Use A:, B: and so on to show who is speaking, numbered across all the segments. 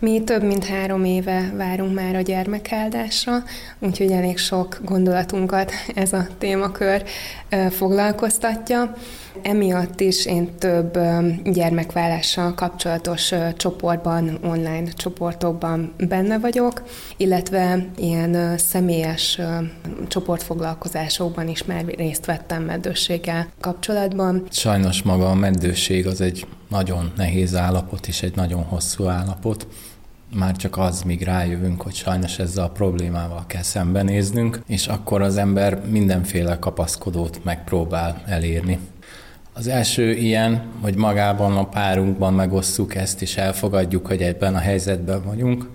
A: Mi több mint három éve várunk már a gyermekáldásra, úgyhogy elég sok gondolatunkat ez a témakör foglalkoztatja. Emiatt is én több gyermekvállással kapcsolatos csoportban, online csoportokban benne vagyok, illetve ilyen személyes csoportfoglalkozásokban is már részt vettem meddőséggel kapcsolatban.
B: Sajnos maga a meddőség az egy nagyon nehéz állapot és egy nagyon hosszú állapot már csak az, míg rájövünk, hogy sajnos ezzel a problémával kell szembenéznünk, és akkor az ember mindenféle kapaszkodót megpróbál elérni. Az első ilyen, hogy magában a párunkban megosszuk ezt, és elfogadjuk, hogy ebben a helyzetben vagyunk,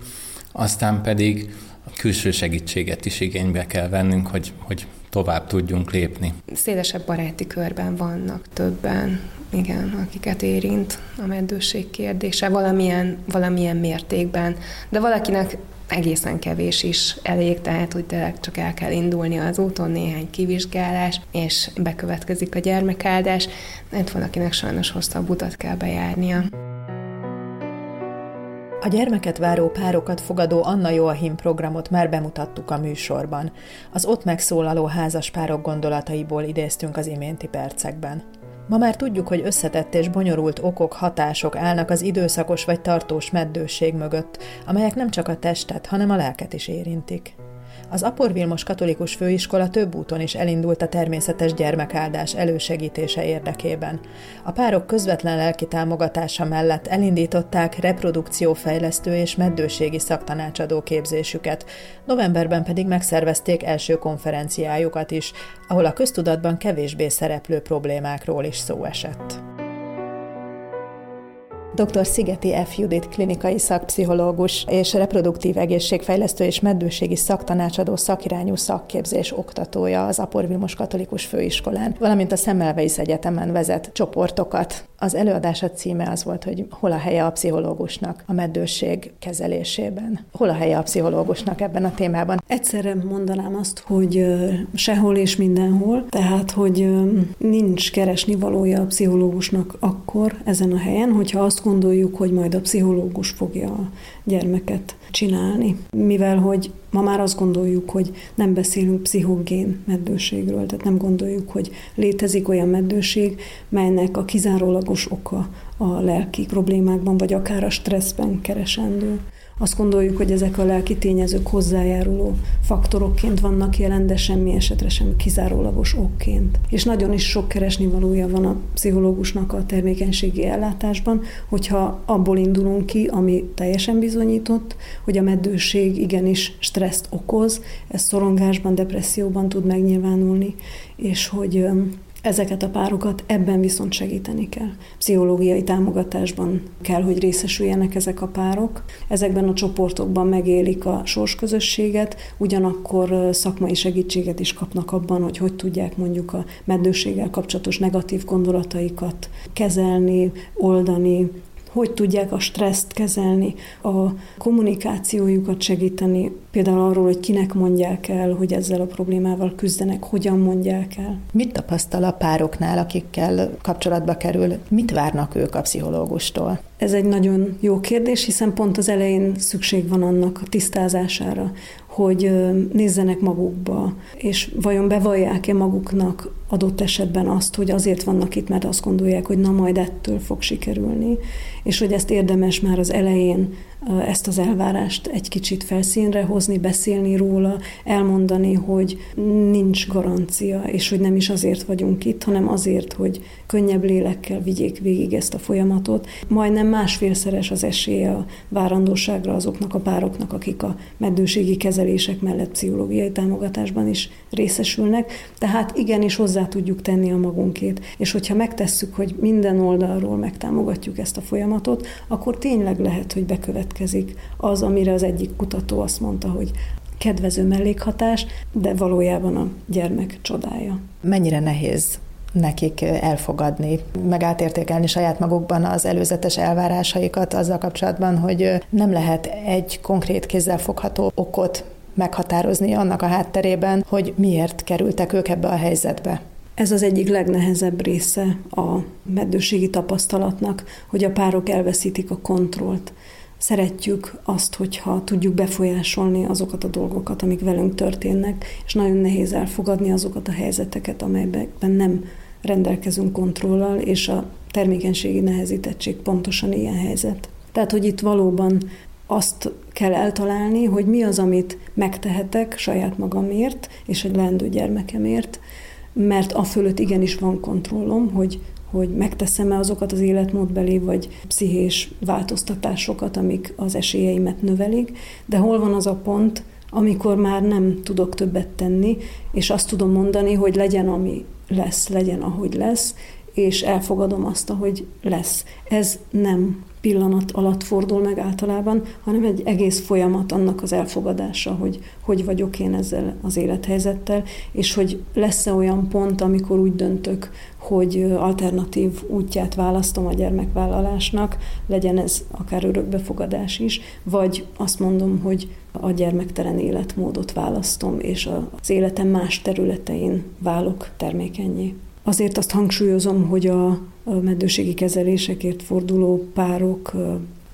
B: aztán pedig a külső segítséget is igénybe kell vennünk, hogy, hogy tovább tudjunk lépni.
A: Szélesebb baráti körben vannak többen, igen, akiket érint a meddőség kérdése valamilyen, valamilyen mértékben, de valakinek egészen kevés is elég, tehát hogy tényleg csak el kell indulni az úton, néhány kivizsgálás, és bekövetkezik a gyermekáldás, mert valakinek sajnos hosszabb utat kell bejárnia.
C: A gyermeket váró párokat fogadó Anna Joachim programot már bemutattuk a műsorban. Az ott megszólaló házas párok gondolataiból idéztünk az iménti percekben. Ma már tudjuk, hogy összetett és bonyolult okok, hatások állnak az időszakos vagy tartós meddőség mögött, amelyek nem csak a testet, hanem a lelket is érintik. Az Apor Vilmos Katolikus Főiskola több úton is elindult a természetes gyermekáldás elősegítése érdekében. A párok közvetlen lelki támogatása mellett elindították reprodukciófejlesztő és meddőségi szaktanácsadó képzésüket, novemberben pedig megszervezték első konferenciájukat is, ahol a köztudatban kevésbé szereplő problémákról is szó esett. Dr. Szigeti F. Judit klinikai szakpszichológus és reproduktív egészségfejlesztő és meddőségi szaktanácsadó szakirányú szakképzés oktatója az Apor Vilmos Katolikus Főiskolán, valamint a Szemmelweis Egyetemen vezet csoportokat. Az előadása címe az volt, hogy hol a helye a pszichológusnak a meddőség kezelésében. Hol a helye a pszichológusnak ebben a témában?
D: Egyszerre mondanám azt, hogy sehol és mindenhol, tehát, hogy nincs keresni valója a pszichológusnak akkor ezen a helyen, hogyha azt gondoljuk, hogy majd a pszichológus fogja gyermeket csinálni. Mivel, hogy ma már azt gondoljuk, hogy nem beszélünk pszichogén meddőségről, tehát nem gondoljuk, hogy létezik olyan meddőség, melynek a kizárólagos oka a lelki problémákban, vagy akár a stresszben keresendő azt gondoljuk, hogy ezek a lelki tényezők hozzájáruló faktorokként vannak jelen, de semmi esetre sem kizárólagos okként. És nagyon is sok keresnivalója van a pszichológusnak a termékenységi ellátásban, hogyha abból indulunk ki, ami teljesen bizonyított, hogy a meddőség igenis stresszt okoz, ez szorongásban, depresszióban tud megnyilvánulni, és hogy Ezeket a párokat ebben viszont segíteni kell. Pszichológiai támogatásban kell, hogy részesüljenek ezek a párok. Ezekben a csoportokban megélik a sorsközösséget, ugyanakkor szakmai segítséget is kapnak abban, hogy hogy tudják mondjuk a meddőséggel kapcsolatos negatív gondolataikat kezelni, oldani, hogy tudják a stresszt kezelni, a kommunikációjukat segíteni, például arról, hogy kinek mondják el, hogy ezzel a problémával küzdenek, hogyan mondják el.
C: Mit tapasztal a pároknál, akikkel kapcsolatba kerül? Mit várnak ők a pszichológustól?
D: Ez egy nagyon jó kérdés, hiszen pont az elején szükség van annak a tisztázására, hogy nézzenek magukba, és vajon bevallják-e maguknak adott esetben azt, hogy azért vannak itt, mert azt gondolják, hogy na majd ettől fog sikerülni, és hogy ezt érdemes már az elején ezt az elvárást egy kicsit felszínre hozni, beszélni róla, elmondani, hogy nincs garancia, és hogy nem is azért vagyunk itt, hanem azért, hogy könnyebb lélekkel vigyék végig ezt a folyamatot. Majdnem másfélszeres az esélye a várandóságra azoknak a pároknak, akik a meddőségi kezelések mellett pszichológiai támogatásban is részesülnek. Tehát igenis hozzá tudjuk tenni a magunkét, és hogyha megtesszük, hogy minden oldalról megtámogatjuk ezt a folyamatot, akkor tényleg lehet, hogy bekövet következik az, amire az egyik kutató azt mondta, hogy kedvező mellékhatás, de valójában a gyermek csodája.
C: Mennyire nehéz nekik elfogadni, meg átértékelni saját magukban az előzetes elvárásaikat azzal kapcsolatban, hogy nem lehet egy konkrét kézzelfogható okot meghatározni annak a hátterében, hogy miért kerültek ők ebbe a helyzetbe.
D: Ez az egyik legnehezebb része a meddőségi tapasztalatnak, hogy a párok elveszítik a kontrollt. Szeretjük azt, hogyha tudjuk befolyásolni azokat a dolgokat, amik velünk történnek, és nagyon nehéz elfogadni azokat a helyzeteket, amelyekben nem rendelkezünk kontrollal, és a termékenységi nehezítettség pontosan ilyen helyzet. Tehát, hogy itt valóban azt kell eltalálni, hogy mi az, amit megtehetek saját magamért és egy leendő gyermekemért, mert a fölött igenis van kontrollom, hogy, hogy megteszem-e azokat az életmódbeli vagy pszichés változtatásokat, amik az esélyeimet növelik, de hol van az a pont, amikor már nem tudok többet tenni, és azt tudom mondani, hogy legyen, ami lesz, legyen, ahogy lesz, és elfogadom azt, ahogy lesz. Ez nem pillanat alatt fordul meg általában, hanem egy egész folyamat annak az elfogadása, hogy hogy vagyok én ezzel az élethelyzettel, és hogy lesz-e olyan pont, amikor úgy döntök, hogy alternatív útját választom a gyermekvállalásnak, legyen ez akár örökbefogadás is, vagy azt mondom, hogy a gyermektelen életmódot választom, és az életem más területein válok termékenyé. Azért azt hangsúlyozom, hogy a meddőségi kezelésekért forduló párok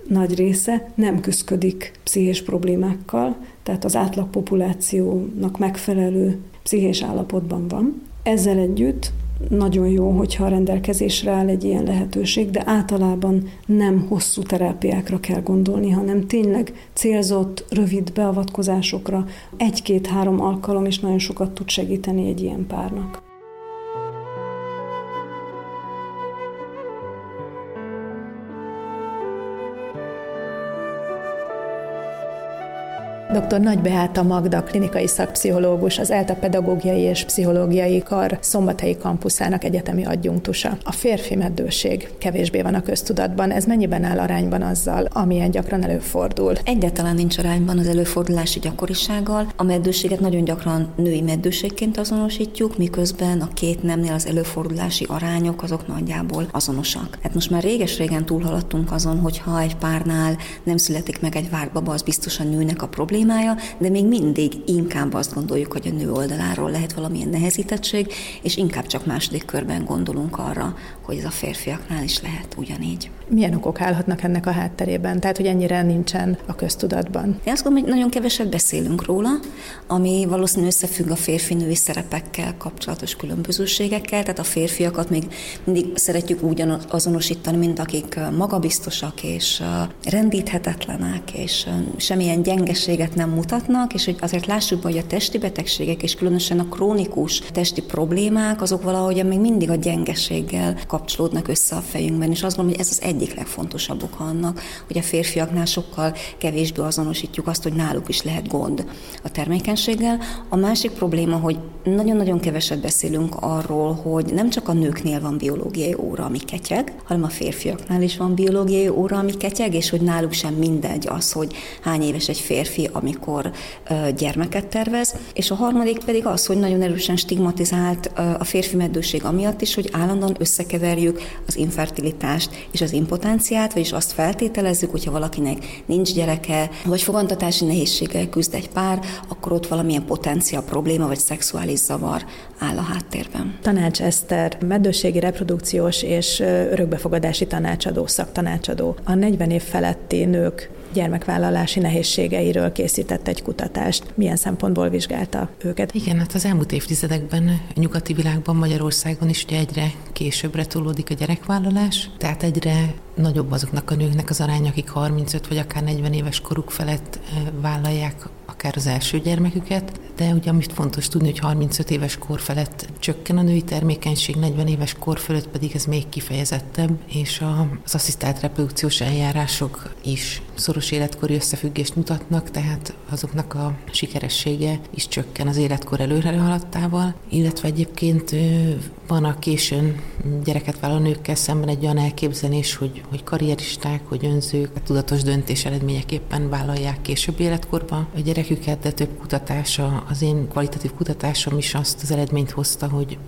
D: nagy része nem küzdik pszichés problémákkal, tehát az átlagpopulációnak megfelelő pszichés állapotban van. Ezzel együtt nagyon jó, hogyha a rendelkezésre áll egy ilyen lehetőség, de általában nem hosszú terápiákra kell gondolni, hanem tényleg célzott, rövid beavatkozásokra egy-két-három alkalom is nagyon sokat tud segíteni egy ilyen párnak.
C: Dr. Nagy Beáta Magda, klinikai szakpszichológus, az ELTA pedagógiai és pszichológiai kar szombathelyi kampuszának egyetemi adjunktusa. A férfi meddőség kevésbé van a köztudatban, ez mennyiben áll arányban azzal, amilyen gyakran előfordul?
E: Egyáltalán nincs arányban az előfordulási gyakorisággal. A meddőséget nagyon gyakran női meddőségként azonosítjuk, miközben a két nemnél az előfordulási arányok azok nagyjából azonosak. Hát most már réges-régen túlhaladtunk azon, hogyha egy párnál nem születik meg egy vártbaba, az biztosan nőnek a probléma, problémája, de még mindig inkább azt gondoljuk, hogy a nő oldaláról lehet valamilyen nehezítettség, és inkább csak második körben gondolunk arra, hogy ez a férfiaknál is lehet ugyanígy.
C: Milyen okok állhatnak ennek a hátterében? Tehát, hogy ennyire nincsen a köztudatban?
E: Én azt gondolom, hogy nagyon keveset beszélünk róla, ami valószínűleg összefügg a férfi-női szerepekkel kapcsolatos különbözőségekkel, tehát a férfiakat még mindig szeretjük úgy azonosítani, mint akik magabiztosak és rendíthetetlenek, és semmilyen gyengeséget nem mutatnak, és hogy azért lássuk hogy a testi betegségek, és különösen a krónikus testi problémák, azok valahogy még mindig a gyengeséggel kapcsolódnak össze a fejünkben, és azt gondolom, hogy ez az egyik legfontosabb oka annak, hogy a férfiaknál sokkal kevésbé azonosítjuk azt, hogy náluk is lehet gond a termékenységgel. A másik probléma, hogy nagyon-nagyon keveset beszélünk arról, hogy nem csak a nőknél van biológiai óra, ami ketyeg, hanem a férfiaknál is van biológiai óra, ami ketyeg, és hogy náluk sem mindegy az, hogy hány éves egy férfi, amikor gyermeket tervez. És a harmadik pedig az, hogy nagyon erősen stigmatizált a férfi meddőség amiatt is, hogy állandóan összekeverjük az infertilitást és az impotenciát, vagyis azt feltételezzük, hogyha valakinek nincs gyereke, vagy fogantatási nehézséggel küzd egy pár, akkor ott valamilyen potenciál probléma vagy szexuális zavar áll a háttérben.
C: Tanács Eszter, meddőségi, reprodukciós és örökbefogadási tanácsadó, szaktanácsadó. A 40 év feletti nők gyermekvállalási nehézségeiről készített egy kutatást. Milyen szempontból vizsgálta őket?
F: Igen, hát az elmúlt évtizedekben a nyugati világban, Magyarországon is ugye egyre későbbre tolódik a gyerekvállalás, tehát egyre nagyobb azoknak a nőknek az aránya, akik 35 vagy akár 40 éves koruk felett vállalják akár az első gyermeküket, de ugye amit fontos tudni, hogy 35 éves kor felett csökken a női termékenység, 40 éves kor fölött pedig ez még kifejezettebb, és az asszisztált reprodukciós eljárások is szoros életkori összefüggést mutatnak, tehát azoknak a sikeressége is csökken az életkor előre haladtával, illetve egyébként van a későn gyereket vállaló nőkkel szemben egy olyan elképzelés, hogy, hogy karrieristák, hogy önzők, a tudatos döntés eredményeképpen vállalják később életkorban a gyereküket, de több kutatása, az én kvalitatív kutatásom is azt az eredményt hozta, hogy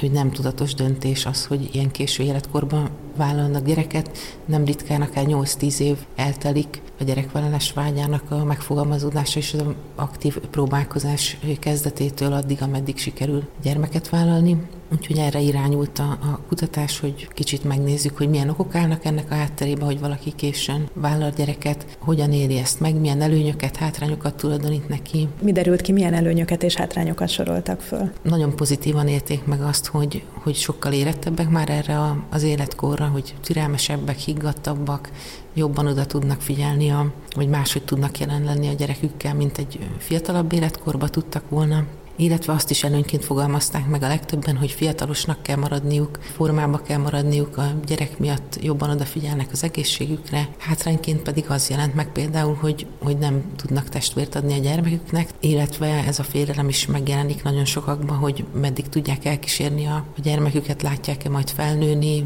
F: hogy nem tudatos döntés az, hogy ilyen késő életkorban vállalnak gyereket. Nem ritkán akár 8-10 év eltelik a gyerekvállalás vágyának a megfogalmazódása és az aktív próbálkozás kezdetétől addig, ameddig sikerül gyermeket vállalni. Úgyhogy erre irányult a, a kutatás, hogy kicsit megnézzük, hogy milyen okok állnak ennek a hátterébe, hogy valaki későn vállal gyereket, hogyan éli ezt meg, milyen előnyöket, hátrányokat tulajdonít neki.
C: Mi derült ki, milyen előnyöket és hátrányokat soroltak föl?
F: Nagyon pozitívan élték meg azt, hogy, hogy sokkal érettebbek már erre a, az életkorra, hogy türelmesebbek, higgadtabbak, jobban oda tudnak figyelni, a, vagy máshogy tudnak jelen lenni a gyerekükkel, mint egy fiatalabb életkorba tudtak volna illetve azt is előnyként fogalmazták meg a legtöbben, hogy fiatalosnak kell maradniuk, formába kell maradniuk, a gyerek miatt jobban odafigyelnek az egészségükre, hátrányként pedig az jelent meg például, hogy, hogy nem tudnak testvért adni a gyermeküknek, illetve ez a félelem is megjelenik nagyon sokakban, hogy meddig tudják elkísérni a, gyermeküket, látják-e majd felnőni,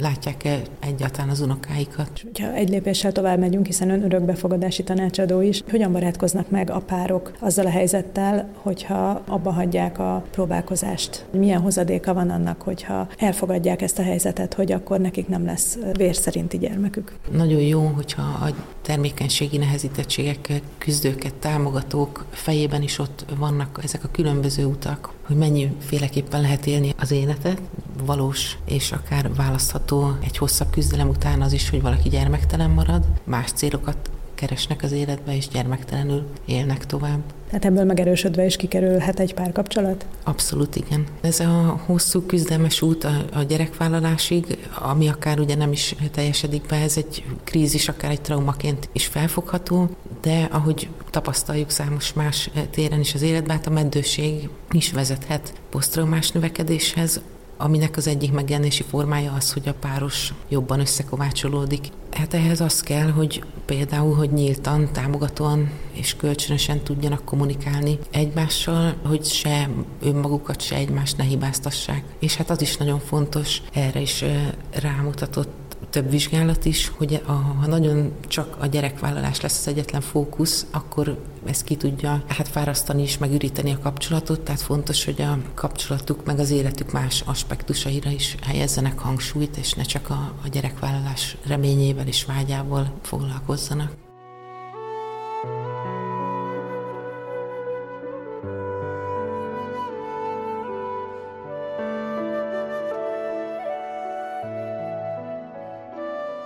F: látják-e egyáltalán az unokáikat.
C: Ha egy lépéssel tovább megyünk, hiszen ön örökbefogadási tanácsadó is, hogyan barátkoznak meg a párok azzal a helyzettel, hogyha abba hagyják a próbálkozást? Milyen hozadéka van annak, hogyha elfogadják ezt a helyzetet, hogy akkor nekik nem lesz vér szerinti gyermekük?
F: Nagyon jó, hogyha a termékenységi nehezítettségek küzdőket, támogatók fejében is ott vannak ezek a különböző utak, hogy mennyiféleképpen lehet élni az életet, valós és akár választható egy hosszabb küzdelem után az is, hogy valaki gyermektelen marad, más célokat keresnek az életbe, és gyermektelenül élnek tovább.
C: Tehát ebből megerősödve is kikerülhet egy párkapcsolat?
F: Abszolút igen. Ez a hosszú küzdelmes út a, a gyerekvállalásig, ami akár ugye nem is teljesedik be, ez egy krízis, akár egy traumaként is felfogható, de ahogy tapasztaljuk számos más téren is az életben, hát a meddőség is vezethet posztraumás növekedéshez, aminek az egyik megjelenési formája az, hogy a páros jobban összekovácsolódik. Hát ehhez az kell, hogy például, hogy nyíltan, támogatóan és kölcsönösen tudjanak kommunikálni egymással, hogy se önmagukat, se egymást ne hibáztassák. És hát az is nagyon fontos, erre is rámutatott több vizsgálat is, hogy a, ha nagyon csak a gyerekvállalás lesz az egyetlen fókusz, akkor ez ki tudja hát fárasztani is, megüríteni a kapcsolatot, tehát fontos, hogy a kapcsolatuk meg az életük más aspektusaira is helyezzenek hangsúlyt, és ne csak a, a gyerekvállalás reményével és vágyával foglalkozzanak.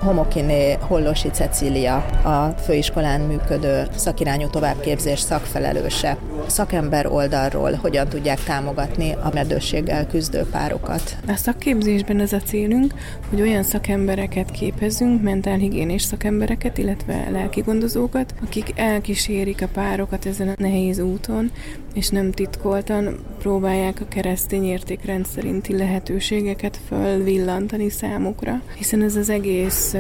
C: Homokiné Hollosi Cecília, a főiskolán működő szakirányú továbbképzés szakfelelőse. Szakember oldalról hogyan tudják támogatni a meddőséggel küzdő párokat?
A: A szakképzésben az a célunk, hogy olyan szakembereket képezünk, mentálhigiénés szakembereket, illetve lelki gondozókat, akik elkísérik a párokat ezen a nehéz úton, és nem titkoltan próbálják a keresztény értékrend szerinti lehetőségeket fölvillantani számukra, hiszen ez az egész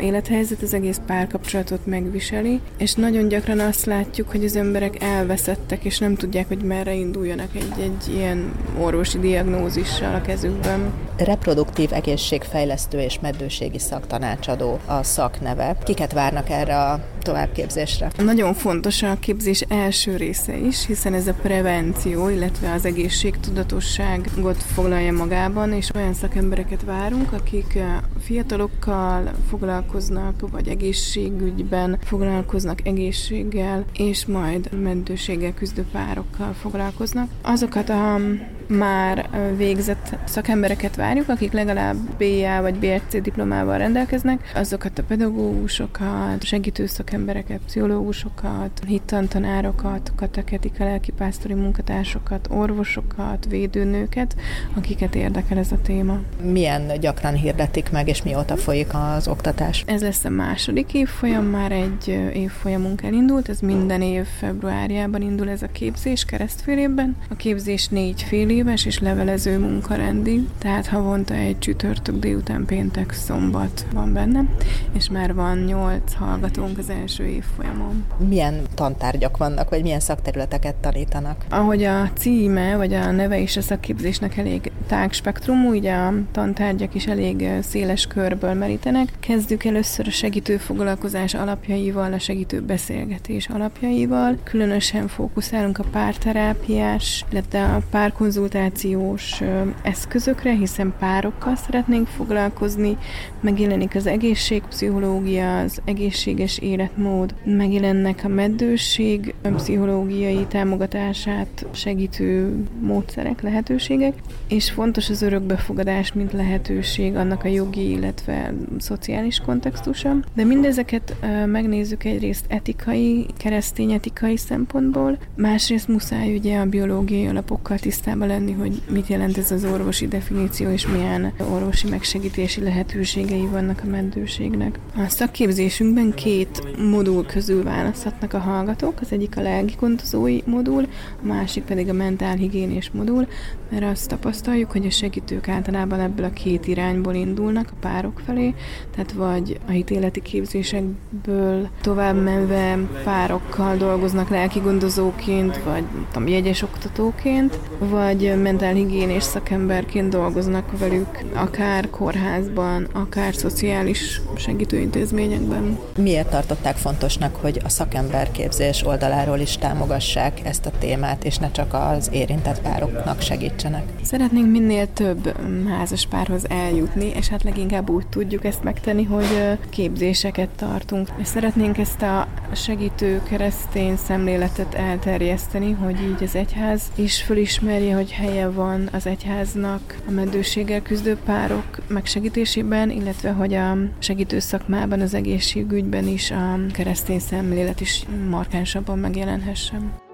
A: élethelyzet, az egész párkapcsolatot megviseli, és nagyon gyakran azt látjuk, hogy az emberek elveszettek, és nem tudják, hogy merre induljanak egy, egy ilyen orvosi diagnózissal a kezükben.
C: Reproduktív egészségfejlesztő és meddőségi szaktanácsadó a szakneve. Kiket várnak erre a továbbképzésre?
A: Nagyon fontos a képzés első része is, hiszen ez a prevenció, illetve az egészségtudatosságot foglalja magában, és olyan szakembereket várunk, akik fiatalokkal foglalkoznak, vagy egészségügyben foglalkoznak egészséggel, és majd meddőséggel küzdő párokkal foglalkoznak. Azokat a már végzett szakembereket várjuk, akik legalább BA vagy BSC diplomával rendelkeznek, azokat a pedagógusokat, segítő szakembereket, pszichológusokat, hittantanárokat, kateketika lelkipásztori munkatársokat, orvosokat, védőnőket, akiket érdekel ez a téma.
C: Milyen gyakran hirdetik meg, és mióta folyik az oktatás?
A: Ez lesz a második évfolyam, már egy évfolyamunk elindult, ez minden év februárjában indul ez a képzés, keresztfél évben. A képzés négy fél éves és levelező munkarendi, tehát havonta egy csütörtök délután péntek szombat van benne, és már van nyolc hallgatónk az első évfolyamon.
C: Milyen tantárgyak vannak, vagy milyen szakterületeket tanítanak?
A: Ahogy a címe, vagy a neve is a szakképzésnek elég tág spektrumú, ugye a tantárgyak is elég széles körből merítenek. Kezdjük először a segítő foglalkozás alapjaival, a segítő beszélgetés alapjaival. Különösen fókuszálunk a párterápiás, illetve a párkonzultáció konzultációs eszközökre, hiszen párokkal szeretnénk foglalkozni, megjelenik az egészségpszichológia, az egészséges életmód, megjelennek a meddőség pszichológiai támogatását segítő módszerek, lehetőségek, és fontos az örökbefogadás, mint lehetőség, annak a jogi, illetve szociális kontextusa. De mindezeket megnézzük egyrészt etikai, keresztény etikai szempontból, másrészt muszáj ugye a biológiai alapokkal tisztában lenni, hogy mit jelent ez az orvosi definíció, és milyen orvosi megsegítési lehetőségei vannak a meddőségnek. A szakképzésünkben két modul közül választhatnak a hallgatók, az egyik a lelkigondozói modul, a másik pedig a mentálhigiénés modul, mert azt tapasztaljuk, hogy a segítők általában ebből a két irányból indulnak a párok felé, tehát vagy a hitéleti képzésekből tovább menve párokkal dolgoznak lelkigondozóként, vagy tudom, jegyes oktatóként, vagy mentálhigiénés szakemberként dolgoznak velük, akár kórházban, akár szociális segítőintézményekben.
C: Miért tartották fontosnak, hogy a szakemberképzés oldaláról is támogassák ezt a témát, és ne csak az érintett pároknak segítsenek?
A: Szeretnénk minél több házas párhoz eljutni, és hát leginkább úgy tudjuk ezt megtenni, hogy képzéseket tartunk. És szeretnénk ezt a segítő keresztény szemléletet elterjeszteni, hogy így az egyház is fölismerje, hogy helye van az egyháznak a meddőséggel küzdő párok megsegítésében, illetve hogy a segítő szakmában, az egészségügyben is a keresztény szemlélet is markánsabban megjelenhessen.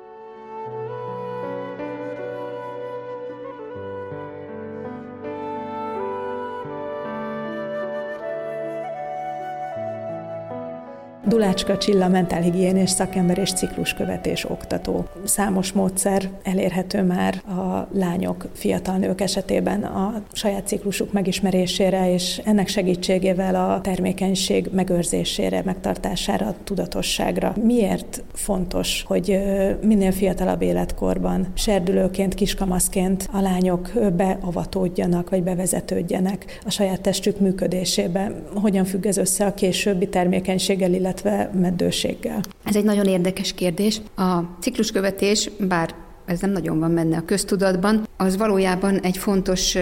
C: Dulácska Csilla mentálhigiénés szakember és cikluskövetés oktató. Számos módszer elérhető már a lányok, fiatal nők esetében a saját ciklusuk megismerésére, és ennek segítségével a termékenység megőrzésére, megtartására, tudatosságra. Miért fontos, hogy minél fiatalabb életkorban, serdülőként, kiskamaszként a lányok beavatódjanak, vagy bevezetődjenek a saját testük működésébe? Hogyan függ ez össze a későbbi termékenységgel, illetve illetve meddőséggel?
G: Ez egy nagyon érdekes kérdés. A cikluskövetés, bár ez nem nagyon van benne a köztudatban, az valójában egy fontos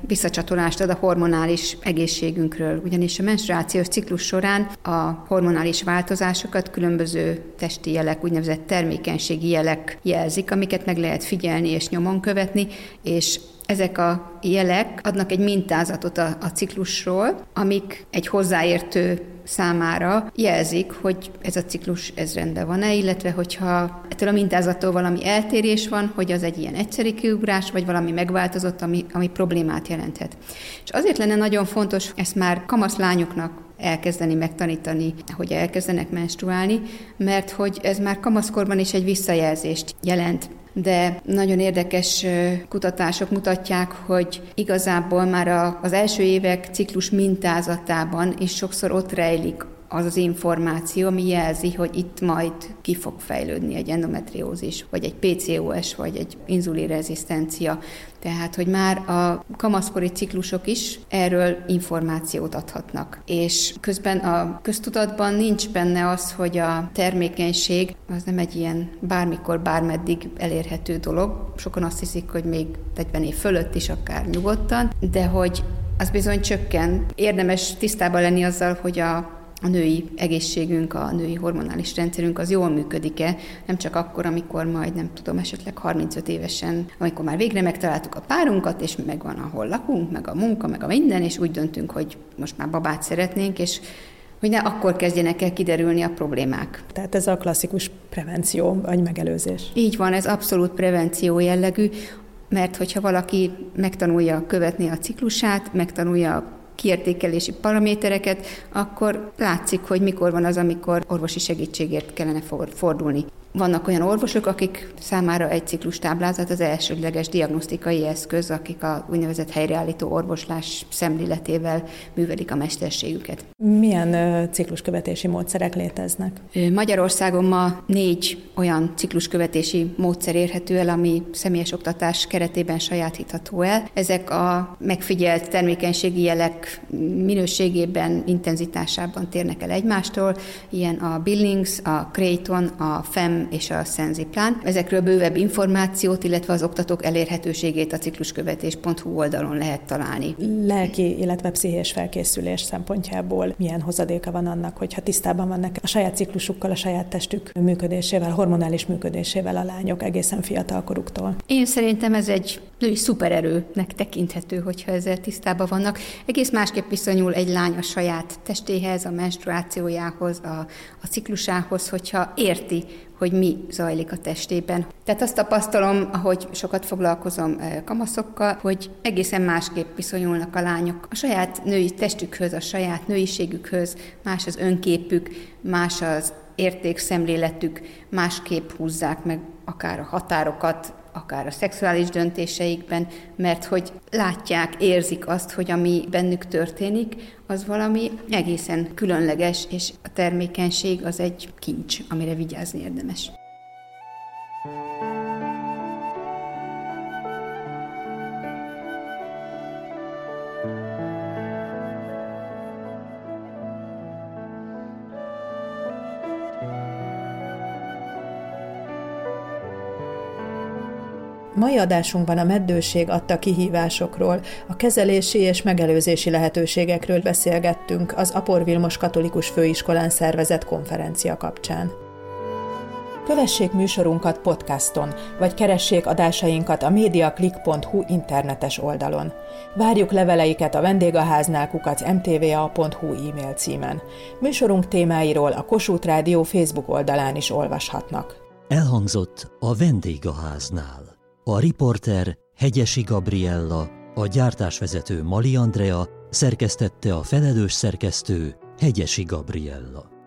G: visszacsatolást ad a hormonális egészségünkről, ugyanis a menstruációs ciklus során a hormonális változásokat különböző testi jelek, úgynevezett termékenységi jelek jelzik, amiket meg lehet figyelni és nyomon követni, és ezek a jelek adnak egy mintázatot a, a ciklusról, amik egy hozzáértő számára jelzik, hogy ez a ciklus ez rendben van-e, illetve hogyha ettől a mintázattól valami eltérés van, hogy az egy ilyen egyszeri kiugrás, vagy valami megváltozott, ami, ami problémát jelenthet. És azért lenne nagyon fontos ezt már kamaszlányoknak elkezdeni megtanítani, hogy elkezdenek menstruálni, mert hogy ez már kamaszkorban is egy visszajelzést jelent de nagyon érdekes kutatások mutatják, hogy igazából már az első évek ciklus mintázatában is sokszor ott rejlik az az információ, ami jelzi, hogy itt majd ki fog fejlődni egy endometriózis, vagy egy PCOS, vagy egy inzulinrezisztencia. Tehát, hogy már a kamaszkori ciklusok is erről információt adhatnak. És közben a köztudatban nincs benne az, hogy a termékenység az nem egy ilyen bármikor, bármeddig elérhető dolog. Sokan azt hiszik, hogy még 40 év fölött is akár nyugodtan, de hogy az bizony csökken. Érdemes tisztában lenni azzal, hogy a a női egészségünk, a női hormonális rendszerünk az jól működik-e, nem csak akkor, amikor majd, nem tudom, esetleg 35 évesen, amikor már végre megtaláltuk a párunkat, és megvan, ahol lakunk, meg a munka, meg a minden, és úgy döntünk, hogy most már babát szeretnénk, és hogy ne akkor kezdjenek el kiderülni a problémák.
C: Tehát ez a klasszikus prevenció, vagy megelőzés.
G: Így van, ez abszolút prevenció jellegű, mert hogyha valaki megtanulja követni a ciklusát, megtanulja kiértékelési paramétereket, akkor látszik, hogy mikor van az, amikor orvosi segítségért kellene fordulni. Vannak olyan orvosok, akik számára egy ciklus táblázat az elsődleges diagnosztikai eszköz, akik a úgynevezett helyreállító orvoslás szemléletével művelik a mesterségüket.
C: Milyen cikluskövetési módszerek léteznek?
G: Magyarországon ma négy olyan cikluskövetési módszer érhető el, ami személyes oktatás keretében sajátítható el. Ezek a megfigyelt termékenységi jelek minőségében, intenzitásában térnek el egymástól. Ilyen a Billings, a Creighton, a FEM Szem és a Szenziplán. Ezekről bővebb információt, illetve az oktatók elérhetőségét a cikluskövetés.hu oldalon lehet találni.
C: Lelki, illetve pszichés felkészülés szempontjából milyen hozadéka van annak, hogyha tisztában vannak a saját ciklusukkal, a saját testük működésével, hormonális működésével a lányok egészen fiatalkoruktól?
G: Én szerintem ez egy női szupererőnek tekinthető, hogyha ezzel tisztában vannak. Egész másképp viszonyul egy lány a saját testéhez, a menstruációjához, a ciklusához, hogyha érti, hogy mi zajlik a testében. Tehát azt tapasztalom, ahogy sokat foglalkozom kamaszokkal, hogy egészen másképp viszonyulnak a lányok a saját női testükhöz, a saját nőiségükhöz, más az önképük, más az értékszemléletük, másképp húzzák meg akár a határokat, akár a szexuális döntéseikben, mert hogy látják, érzik azt, hogy ami bennük történik, az valami egészen különleges, és a termékenység az egy kincs, amire vigyázni érdemes.
C: Mai adásunkban a meddőség adta kihívásokról, a kezelési és megelőzési lehetőségekről beszélgettünk az Apor Vilmos Katolikus Főiskolán szervezett konferencia kapcsán. Kövessék műsorunkat podcaston, vagy keressék adásainkat a mediaclick.hu internetes oldalon. Várjuk leveleiket a vendégháznál kukac mtva.hu e-mail címen. Műsorunk témáiról a Kossuth Rádió Facebook oldalán is olvashatnak.
H: Elhangzott a vendégháznál. A riporter Hegyesi Gabriella, a gyártásvezető Mali Andrea, szerkesztette a felelős szerkesztő Hegyesi Gabriella.